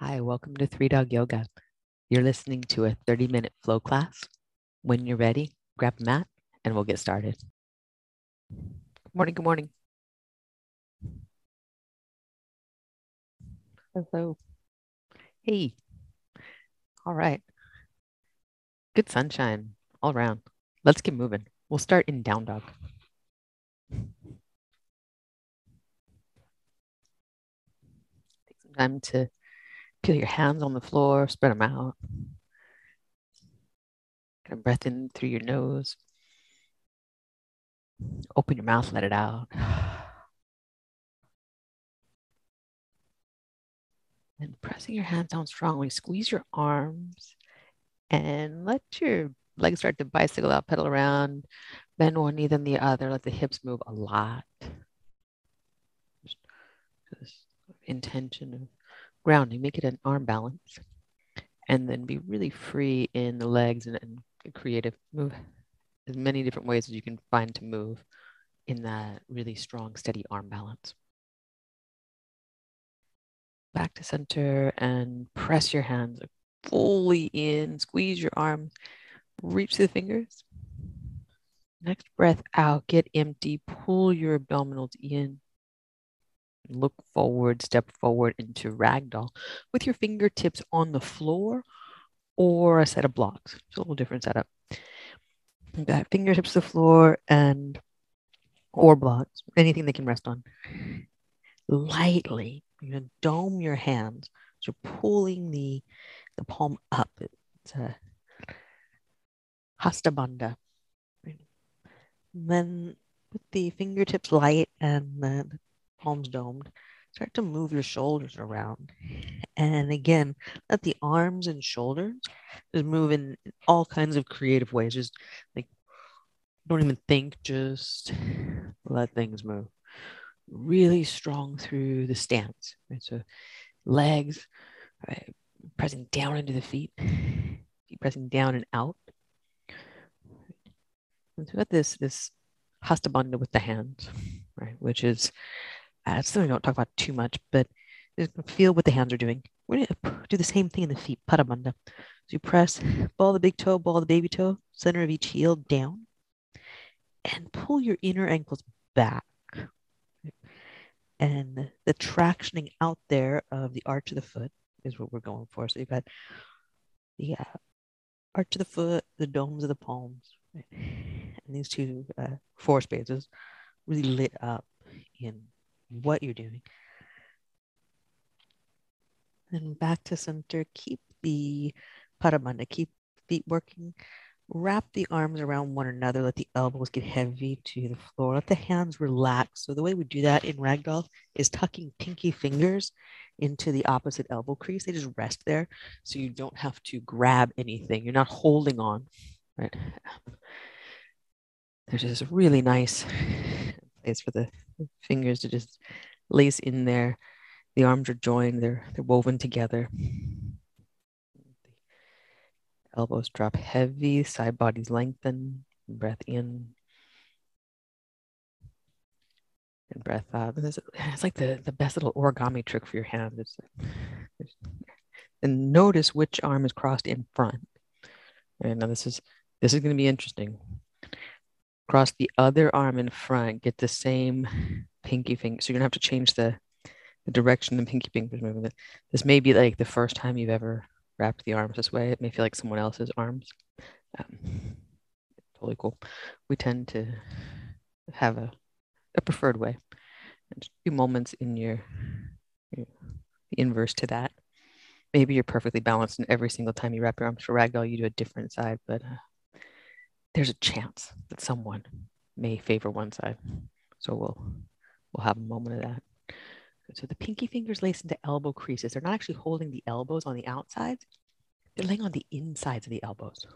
Hi, welcome to Three Dog Yoga. You're listening to a 30 minute flow class. When you're ready, grab a mat and we'll get started. Good morning, good morning. Hello. Hey. All right. Good sunshine all around. Let's get moving. We'll start in down dog. Take some time to Peel your hands on the floor, spread them out. Get a breath in through your nose. Open your mouth, let it out. And pressing your hands down strongly, squeeze your arms and let your legs start to bicycle out, pedal around, bend one knee then the other, let the hips move a lot. Just intention of grounding, make it an arm balance, and then be really free in the legs and, and creative. Move as many different ways as you can find to move in that really strong, steady arm balance. Back to center and press your hands fully in, squeeze your arms, reach the fingers. Next breath out, get empty, pull your abdominals in look forward, step forward into ragdoll with your fingertips on the floor or a set of blocks. It's a little different setup. You got fingertips to the floor and or blocks, anything they can rest on. Lightly, you're gonna dome your hands. So you're pulling the the palm up. It's a hasta bandha. Then with the fingertips light and the, palms domed. Start to move your shoulders around. And again, let the arms and shoulders just move in all kinds of creative ways. Just like, don't even think, just let things move. Really strong through the stance. Right? So, legs right? pressing down into the feet, feet pressing down and out. And so, we've got this, this hasta bandha with the hands, right? Which is uh, something we don't talk about too much, but feel what the hands are doing. We're going to do the same thing in the feet, Pada Bandha. So you press, ball the big toe, ball the baby toe, center of each heel down, and pull your inner ankles back. And the tractioning out there of the arch of the foot is what we're going for. So you've got the uh, arch of the foot, the domes of the palms, and these two uh, four spaces really lit up in what you're doing. And back to center. Keep the Pada Bandha, keep feet working. Wrap the arms around one another. Let the elbows get heavy to the floor. Let the hands relax. So the way we do that in ragdoll is tucking pinky fingers into the opposite elbow crease. They just rest there, so you don't have to grab anything. You're not holding on, right? There's a really nice place for the fingers to just lace in there. The arms are joined, they're, they're woven together. Elbows drop heavy, side bodies lengthen, breath in. And breath out. It's like the, the best little origami trick for your hands. It's, it's, and notice which arm is crossed in front. And now this is this is going to be interesting cross the other arm in front, get the same pinky finger. So you're gonna have to change the, the direction the pinky finger is moving. This may be like the first time you've ever wrapped the arms this way. It may feel like someone else's arms. Um, totally cool. We tend to have a, a preferred way. And just a few moments in your, your inverse to that. Maybe you're perfectly balanced, and every single time you wrap your arms for ragdoll, you do a different side. But uh, there's a chance that someone may favor one side. So we'll we'll have a moment of that. So the pinky fingers lace into elbow creases. They're not actually holding the elbows on the outsides. They're laying on the insides of the elbows.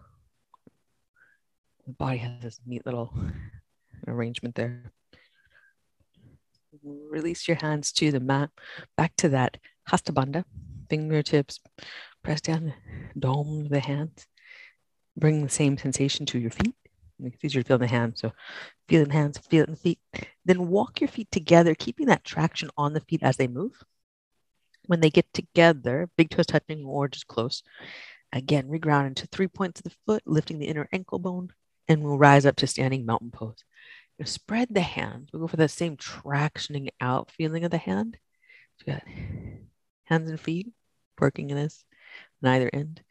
The body has this neat little arrangement there. Release your hands to the mat, back to that hasta bandha. Fingertips press down, dome the hands bring the same sensation to your feet. It's easier to feel in the hands. So feel in the hands, feel it in the feet. Then walk your feet together, keeping that traction on the feet as they move. When they get together, big toes touching or just close, again, reground into three points of the foot, lifting the inner ankle bone, and we'll rise up to standing mountain pose. Spread the hands. We'll go for that same tractioning out feeling of the hand. So we got hands and feet working in this, on either end.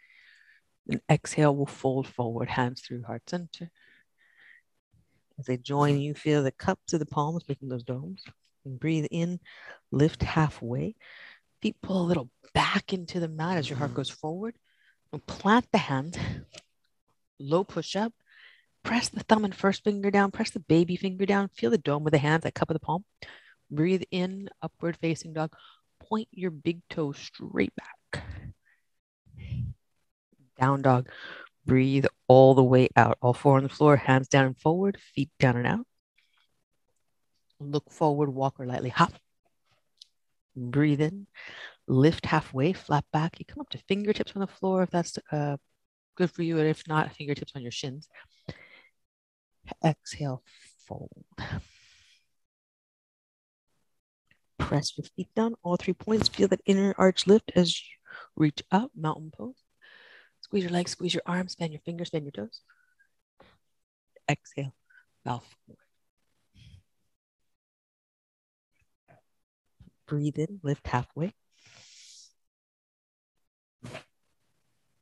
And exhale, we'll fold forward, hands through heart center. As they join, you feel the cups of the palms making those domes. And breathe in, lift halfway. Feet pull a little back into the mat as your heart goes forward. And plant the hand, low push up. Press the thumb and first finger down. Press the baby finger down. Feel the dome with the hands, that cup of the palm. Breathe in, upward facing dog. Point your big toe straight back. Down dog. Breathe all the way out. All four on the floor, hands down and forward, feet down and out. Look forward, walk or lightly hop. Breathe in, lift halfway, flat back. You come up to fingertips on the floor if that's uh, good for you. And if not, fingertips on your shins. Exhale, fold. Press your feet down, all three points. Feel that inner arch lift as you reach up, mountain pose. Squeeze your legs, squeeze your arms, bend your fingers, bend your toes. Exhale, bow forward. Breathe in, lift halfway.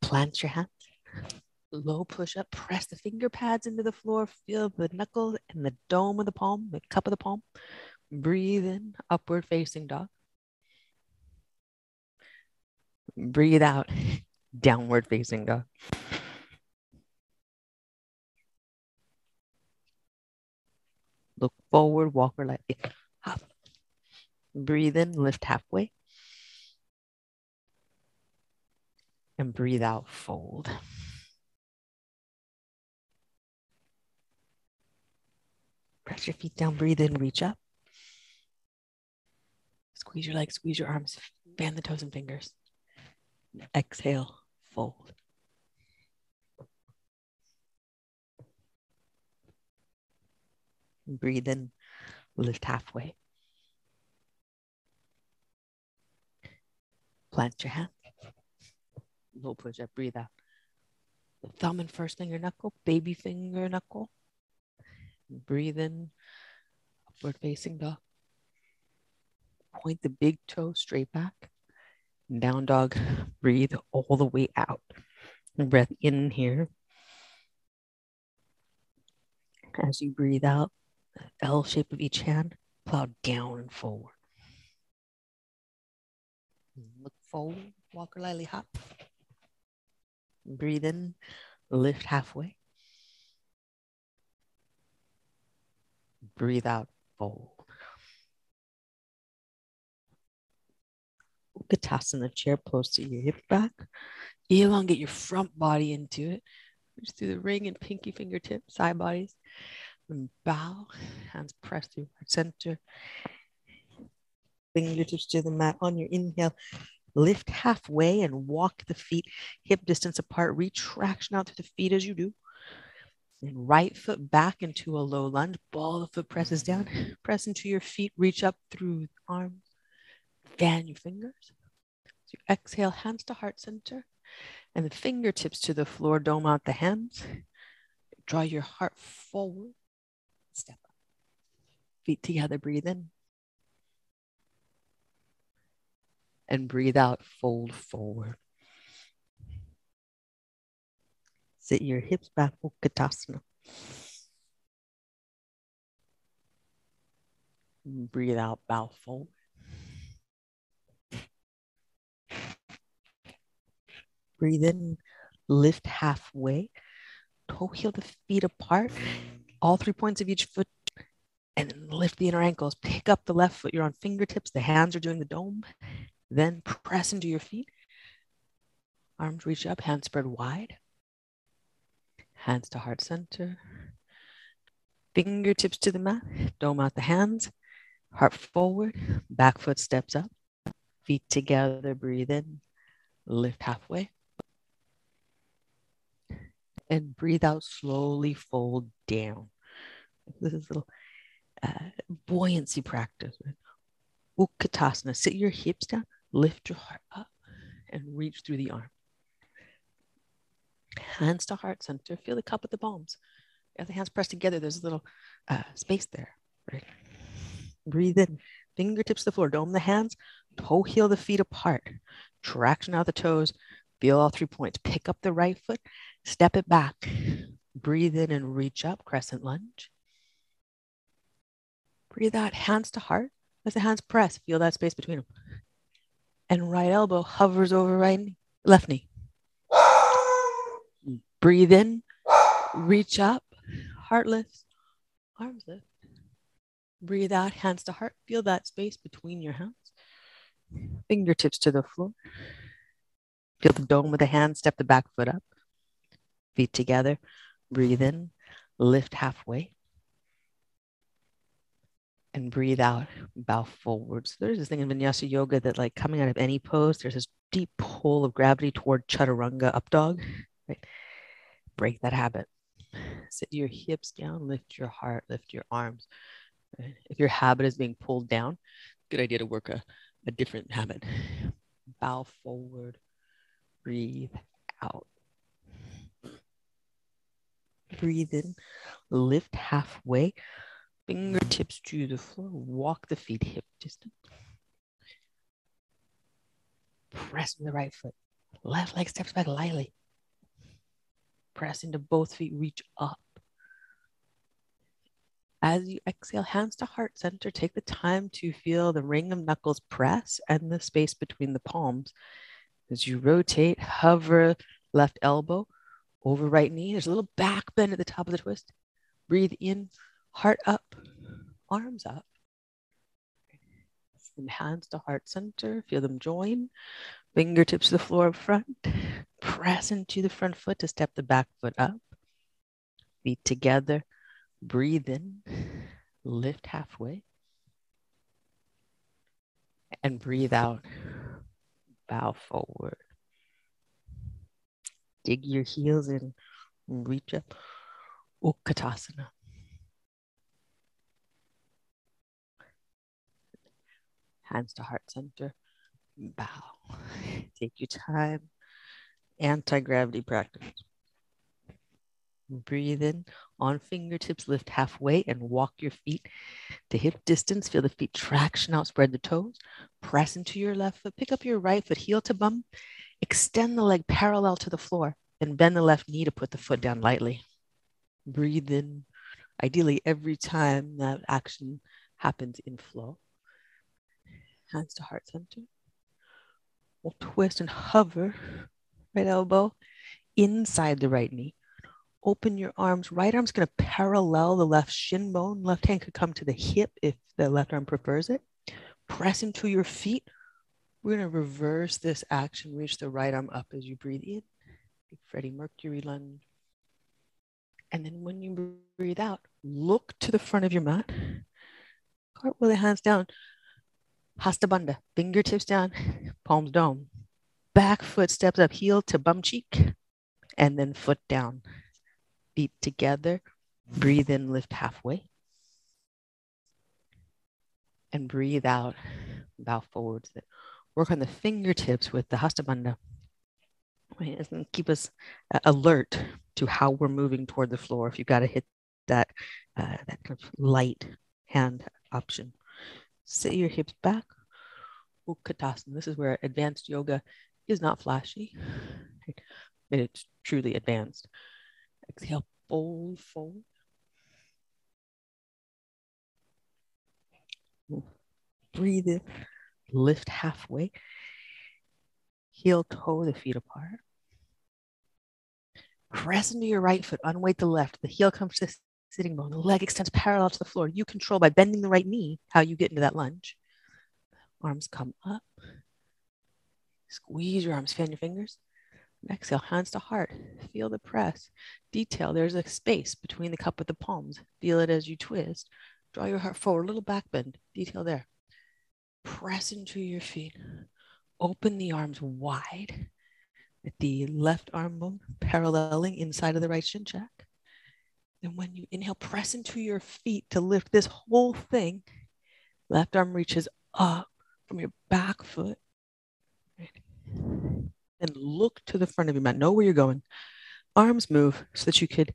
Plant your hands. Low push up, press the finger pads into the floor, feel the knuckles and the dome of the palm, the cup of the palm. Breathe in, upward facing dog. Breathe out, downward facing dog. Look forward, walk or lightly. Hop. Breathe in, lift halfway. And breathe out, fold. Press your feet down, breathe in, reach up. Squeeze your legs, squeeze your arms, fan the toes and fingers. Exhale, fold. Breathe in, lift halfway. Plant your hand. Low push up, breathe out. The thumb and first finger knuckle, baby finger knuckle. Breathe in, upward facing dog. Point the big toe straight back. Down dog, breathe all the way out. Breath in here. As you breathe out, L shape of each hand, plow down and forward. Look forward, walk or lightly hop. Breathe in, lift halfway. Breathe out, fold. Utkatasana chair pose to your hip back. Elongate your front body into it. Reach through the ring and pinky fingertips, side bodies. And bow, hands press through heart center. Fingertips to the mat on your inhale. Lift halfway and walk the feet hip distance apart. Retraction out through the feet as you do. And right foot back into a low lunge. Ball the foot presses down. Press into your feet. Reach up through arms. Fan your fingers. So you exhale, hands to heart center. And the fingertips to the floor. Dome out the hands. Draw your heart forward. Step up. Feet together. Breathe in. And breathe out. Fold forward. Sit your hips back, Utkatasana. Breathe out, bow forward. Breathe in, lift halfway. Toe heel the feet apart, all three points of each foot, and then lift the inner ankles. Pick up the left foot. You're on fingertips. The hands are doing the dome. Then press into your feet. Arms reach up, hands spread wide hands to heart center, fingertips to the mat, dome out the hands, heart forward, back foot steps up, feet together, breathe in, lift halfway. And breathe out slowly, fold down. This is a little uh, buoyancy practice. Utkatasana. Sit your hips down, lift your heart up and reach through the arm. Hands to heart center. Feel the cup with the palms. As the hands pressed together, there's a little uh, space there. Right. Breathe in. Fingertips to the floor. Dome the hands. Toe heel the feet apart. Traction out the toes. Feel all three points. Pick up the right foot. Step it back. Breathe in and reach up. Crescent lunge. Breathe out. Hands to heart. As the hands press, feel that space between them. And right elbow hovers over right knee, left knee. Breathe in, reach up, heart lifts, arms lift. Breathe out, hands to heart. Feel that space between your hands. Fingertips to the floor. Feel the dome of the hand. Step the back foot up. Feet together. Breathe in. Lift halfway. And breathe out. Bow forward. So there's this thing in Vinyasa Yoga that, like, coming out of any pose, there's this deep pull of gravity toward Chaturanga up dog. Right? Break that habit. Sit your hips down. Lift your heart. Lift your arms. If your habit is being pulled down, good idea to work a, a different habit. Bow forward, breathe out. Breathe in, lift halfway, fingertips to the floor, walk the feet hip distance. Press with the right foot, left leg steps back lightly. Press into both feet, reach up. As you exhale, hands to heart center, take the time to feel the ring of knuckles press and the space between the palms. As you rotate, hover left elbow over right knee. There's a little back bend at the top of the twist. Breathe in, heart up, arms up. Hands to heart center, feel them join. Fingertips to the floor up front. Press into the front foot to step the back foot up. Feet together Breathe in, lift halfway, and breathe out. Bow forward. Dig your heels in, reach up. Utkatasana. Hands to heart center. Bow. Take your time. Anti gravity practice. Breathe in on fingertips, lift halfway and walk your feet to hip distance. Feel the feet traction out, spread the toes. Press into your left foot, pick up your right foot, heel to bum. Extend the leg parallel to the floor, then bend the left knee to put the foot down lightly. Breathe in, ideally, every time that action happens in flow. Hands to heart center. We'll twist and hover, right elbow inside the right knee open your arms. Right arm's going to parallel the left shin bone. Left hand could come to the hip if the left arm prefers it. Press into your feet. We're going to reverse this action. Reach the right arm up as you breathe in. Freddie Mercury lunge. And then when you breathe out, look to the front of your mat. Cartwheel the hands down. Hasta Bandha. Fingertips down, palms dome. Back foot steps up, heel to bum cheek, and then foot down feet together. Breathe in, lift halfway. And breathe out, bow forwards. Work on the fingertips with the Hasta Bandha. And keep us uh, alert to how we're moving toward the floor. If you've got to hit that, uh, that kind of light hand option. Sit your hips back. Utkatasana. This is where advanced yoga is not flashy, but it's truly advanced. Exhale, fold fold. Breathe in, lift halfway. Heel toe the feet apart. Press into your right foot, unweight the left. The heel comes to the sitting bone. The leg extends parallel to the floor. You control by bending the right knee how you get into that lunge. Arms come up. Squeeze your arms, fan your fingers. Exhale, hands to heart. Feel the press. Detail, there's a space between the cup with the palms. Feel it as you twist. Draw your heart forward, a little back bend. Detail there. Press into your feet. Open the arms wide with the left arm bone paralleling inside of the right shin check. And when you inhale, press into your feet to lift this whole thing. Left arm reaches up from your back foot and look to the front of your mat. Know where you're going. Arms move so that you could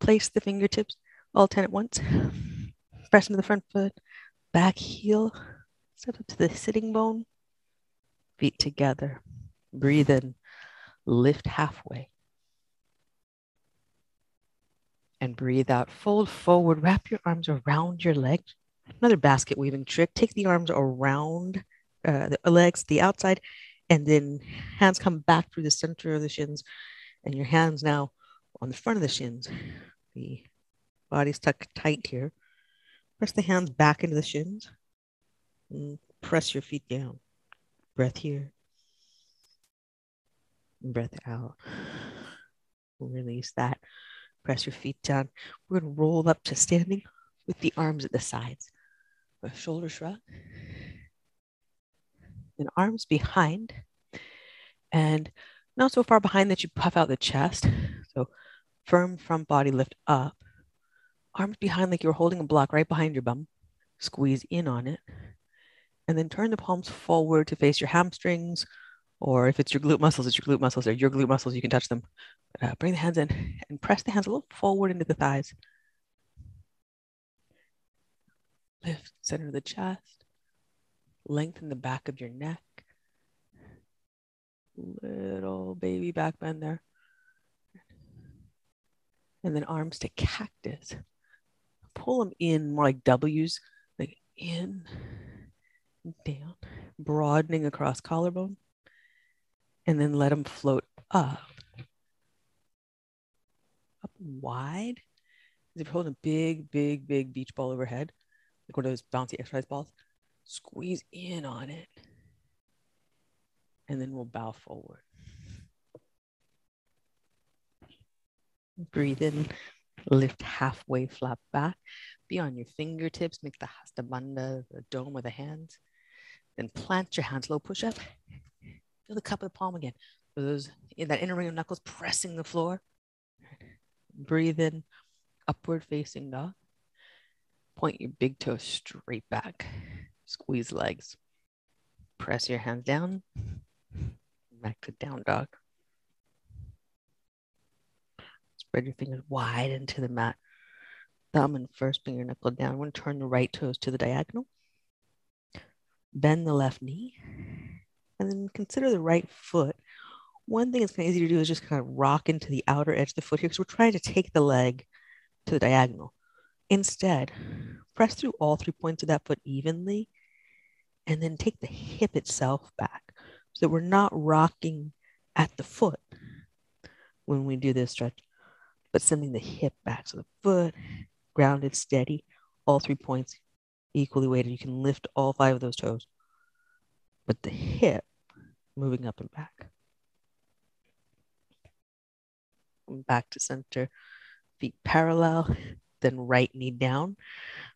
place the fingertips all 10 at once. Press into the front foot, back heel, step up to the sitting bone, feet together. Breathe in, lift halfway. And breathe out, fold forward, wrap your arms around your legs. Another basket weaving trick. Take the arms around uh, the legs, the outside, and then hands come back through the center of the shins, and your hands now on the front of the shins. The body's tucked tight here. Press the hands back into the shins. And press your feet down. Breath here. Breath out. Release that. Press your feet down. We're going to roll up to standing with the arms at the sides. A shoulder shrug. And arms behind. And not so far behind that you puff out the chest. So firm front body lift up. Arms behind like you're holding a block right behind your bum. Squeeze in on it. And then turn the palms forward to face your hamstrings or if it's your glute muscles, it's your glute muscles, or your glute muscles, you can touch them. Uh, bring the hands in and press the hands a little forward into the thighs. Lift center of the chest. Lengthen the back of your neck. Little baby back bend there. And then arms to cactus. Pull them in more like W's, like in, down, broadening across collarbone and then let them float up. Up wide. As if you're holding a big, big, big beach ball overhead, like one of those bouncy exercise balls, squeeze in on it. And then we'll bow forward. Breathe in, lift halfway, flap back. Be on your fingertips, make the Hasta Bandha, the dome with the hands. Then plant your hands, low push up, Feel the cup of the palm again. For those in that inner ring of knuckles pressing the floor. Breathe in, upward facing dog. Point your big toe straight back. Squeeze legs. Press your hands down. Back to down dog. Spread your fingers wide into the mat. Thumb and first finger knuckle down. One turn the right toes to the diagonal. Bend the left knee and then consider the right foot. One thing that's kind of easy to do is just kind of rock into the outer edge of the foot here because we're trying to take the leg to the diagonal. Instead, press through all three points of that foot evenly and then take the hip itself back so that we're not rocking at the foot when we do this stretch, but sending the hip back. So the foot grounded, steady, all three points equally weighted. You can lift all five of those toes but the hip moving up and back. Back to center, feet parallel, then right knee down.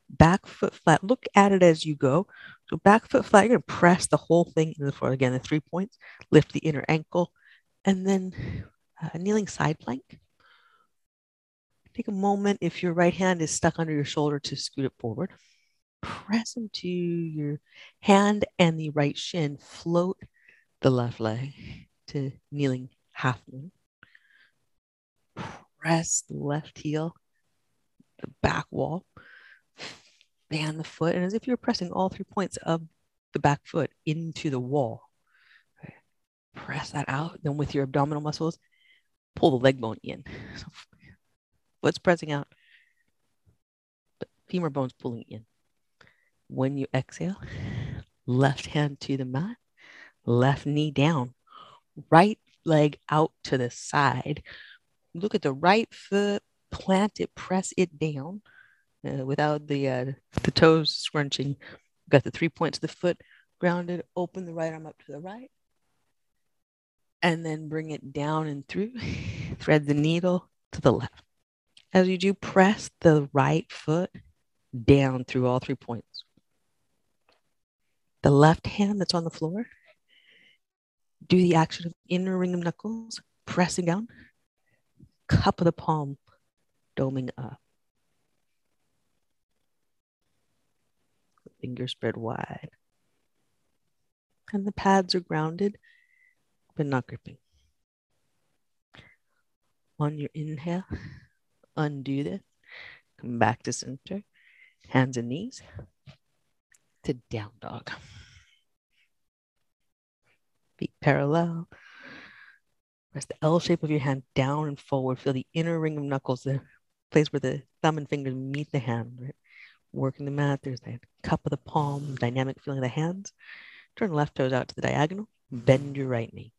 Back foot flat. Look at it as you go. So back foot flat, you're to press the whole thing in the floor. Again, the three points. Lift the inner ankle, and then uh, kneeling side plank. Take a moment if your right hand is stuck under your shoulder to scoot it forward press into your hand and the right shin. Float the left leg to kneeling half moon. Press the left heel, the back wall. Fan the foot, and as if you're pressing all three points of the back foot into the wall. Press that out. Then with your abdominal muscles, pull the leg bone in. So foot's pressing out, but femur bone's pulling in. When you exhale, left hand to the mat, left knee down, right leg out to the side. Look at the right foot, plant it, press it down uh, without the uh, the toes scrunching. Got the three points of the foot grounded. Open the right arm up to the right, and then bring it down and through. Thread the needle to the left. As you do, press the right foot down through all three points the left hand that's on the floor. Do the action of inner ring of knuckles, pressing down, cup of the palm, doming up. Fingers spread wide. And the pads are grounded. but not gripping. On your inhale, undo this. Come back to center. Hands and knees to down dog. Feet parallel. Press the L shape of your hand down and forward. Feel the inner ring of knuckles, the place where the thumb and fingers meet the hand. Right? Working the mat. There's that cup of the palm, dynamic feeling of the hands. Turn left toes out to the diagonal. Bend your right knee.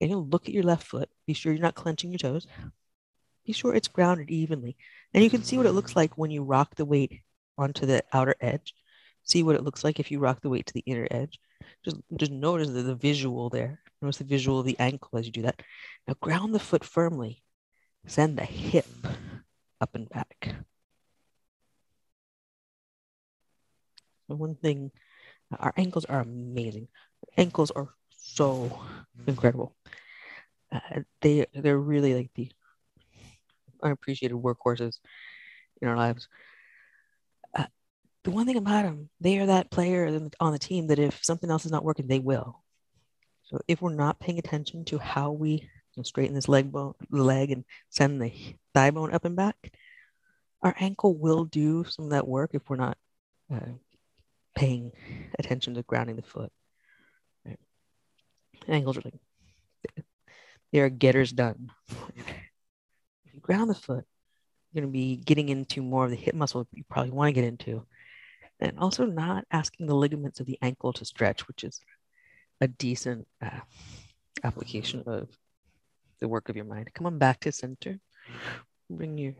And you'll look at your left foot. Be sure you're not clenching your toes. Be sure it's grounded evenly. And you can see what it looks like when you rock the weight onto the outer edge. See what it looks like if you rock the weight to the inner edge. Just, just notice the, the visual there. Notice the visual of the ankle as you do that. Now ground the foot firmly. Send the hip up and back. one thing, our ankles are amazing. Ankles are so incredible. Uh, they they're really like the unappreciated workhorses in our lives. The one thing about them, they are that player on the team that if something else is not working, they will. So if we're not paying attention to how we straighten this leg bone, leg and send the thigh bone up and back, our ankle will do some of that work if we're not uh, paying attention to grounding the foot. Right? Ankles are like they are getters done. if you ground the foot, you're going to be getting into more of the hip muscle you probably want to get into, and also not asking the ligaments of the ankle to stretch, which is a decent uh, application of the work of your mind. Come on back to center. Bring your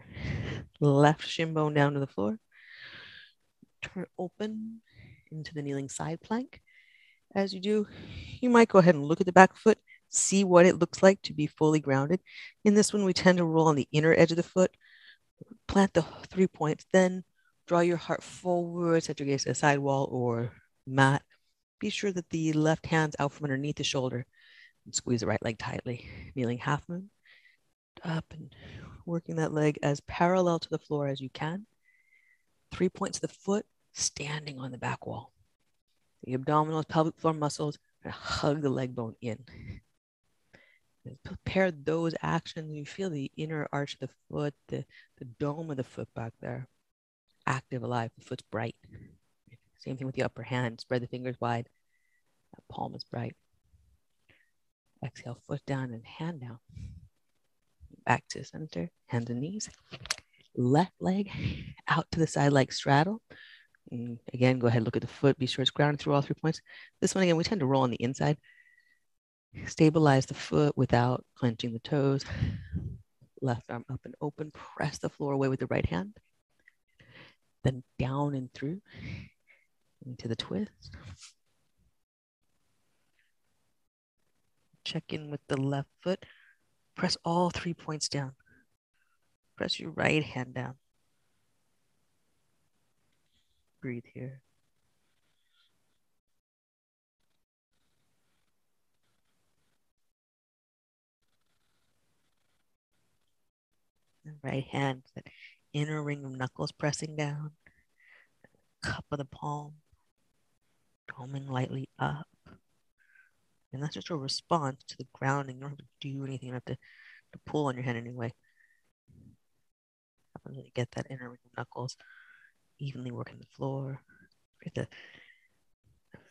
left shin bone down to the floor. Turn open into the kneeling side plank. As you do, you might go ahead and look at the back foot, see what it looks like to be fully grounded. In this one, we tend to roll on the inner edge of the foot, plant the three points, then draw your heart forward, set your gaze to the side wall or mat. Be sure that the left hand's out from underneath the shoulder and squeeze the right leg tightly. Kneeling half moon up and working that leg as parallel to the floor as you can. Three points of the foot, standing on the back wall. The abdominal pelvic floor muscles hug the leg bone in. And prepare those actions. You feel the inner arch of the foot, the, the dome of the foot back there, active, alive. The foot's bright. Same thing with the upper hand. Spread the fingers wide. That palm is bright. Exhale, foot down and hand down. Back to center, hands and knees. Left leg out to the side like straddle. And again, go ahead, look at the foot, be sure it's grounded through all three points. This one, again, we tend to roll on the inside. Stabilize the foot without clenching the toes. Left arm up and open, press the floor away with the right hand. Then down and through into the twist. Check in with the left foot. Press all three points down. Press your right hand down. breathe here. Right hand, inner ring of knuckles pressing down, cup of the palm, doming lightly up. And that's just a response to the grounding. You don't have to do anything, you don't have to, to pull on your hand anyway. Really get that inner ring of knuckles evenly working the floor. The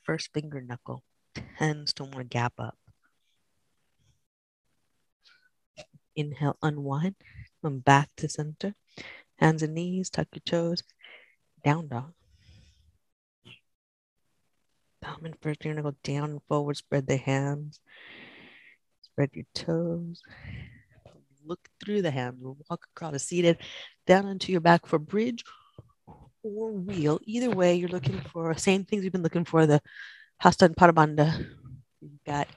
first finger knuckle tends to want to gap up. Inhale, unwind. Come back to center. Hands and knees, tuck your toes. Down dog. Thumb and first you're gonna go down and forward. Spread the hands. Spread your toes. Look through the hands. Walk across seated down into your back for bridge or wheel. Either way, you're looking for the same things we've been looking for the Hasta and Pada Bandha. You've got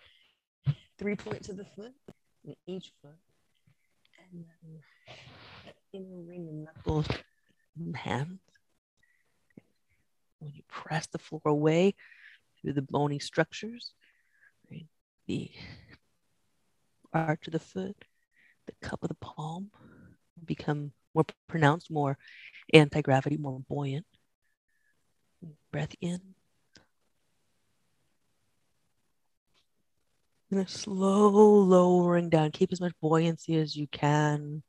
three points of the foot in each foot. And then ring and knuckles and hands. When you press the floor away through the bony structures, right? the arch of the foot, the cup of the palm become more pronounced, more anti gravity, more buoyant. Breath in. And a slow lowering down. Keep as much buoyancy as you can.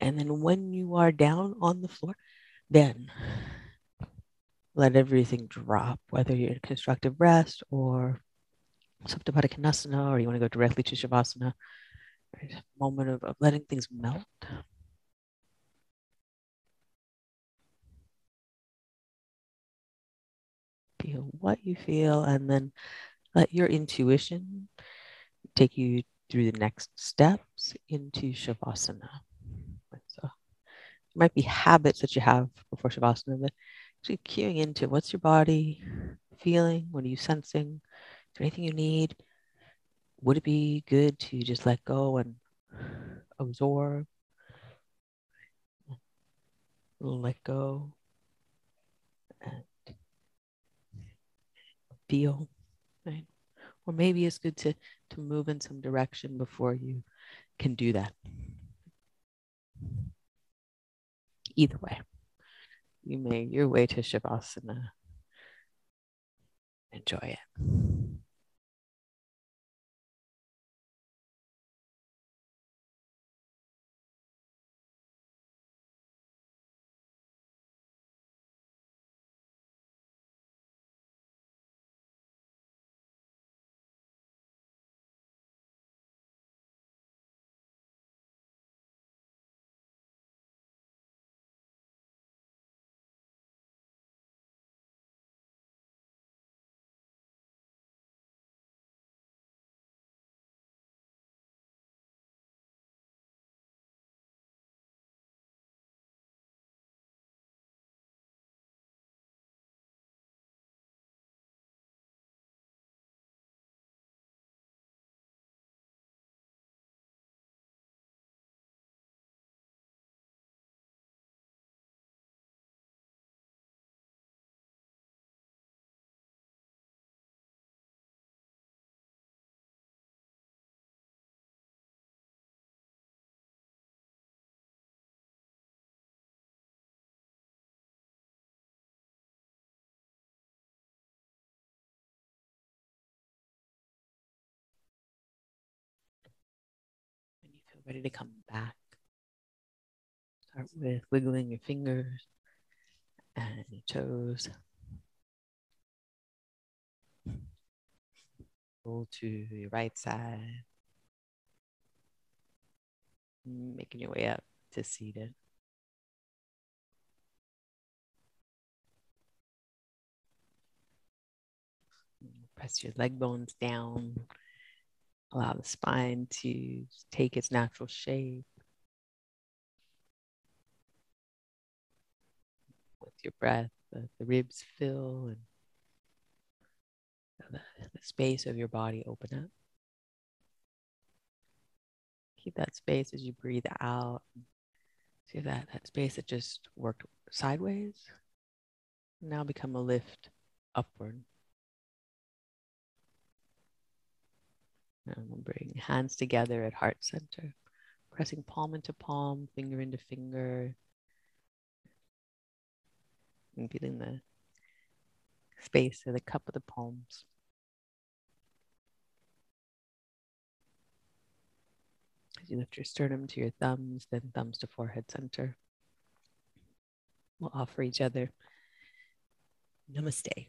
And then when you are down on the floor, then let everything drop, whether you're in constructive rest or Supta Baddha Konasana, or you want to go directly to Shavasana. A moment of, of letting things melt. Feel what you feel, and then let your intuition take you through the next steps into Shavasana. Might be habits that you have before Shavasana, but actually cueing into what's your body feeling? What are you sensing? Is there anything you need? Would it be good to just let go and absorb? Let go and feel, right? Or maybe it's good to, to move in some direction before you can do that. Either way, you may your way to Shavasana. Enjoy it. Ready to come back. Start with wiggling your fingers and your toes. Roll to your right side. Making your way up to seated. Press your leg bones down Allow the spine to take its natural shape. With your breath, the, the ribs fill and the, the space of your body open up. Keep that space as you breathe out. See that, that space that just worked sideways now become a lift upward. Um, and we'll bring hands together at heart center, pressing palm into palm, finger into finger, and feeling the space of the cup of the palms. As you lift your sternum to your thumbs, then thumbs to forehead center, we'll offer each other namaste.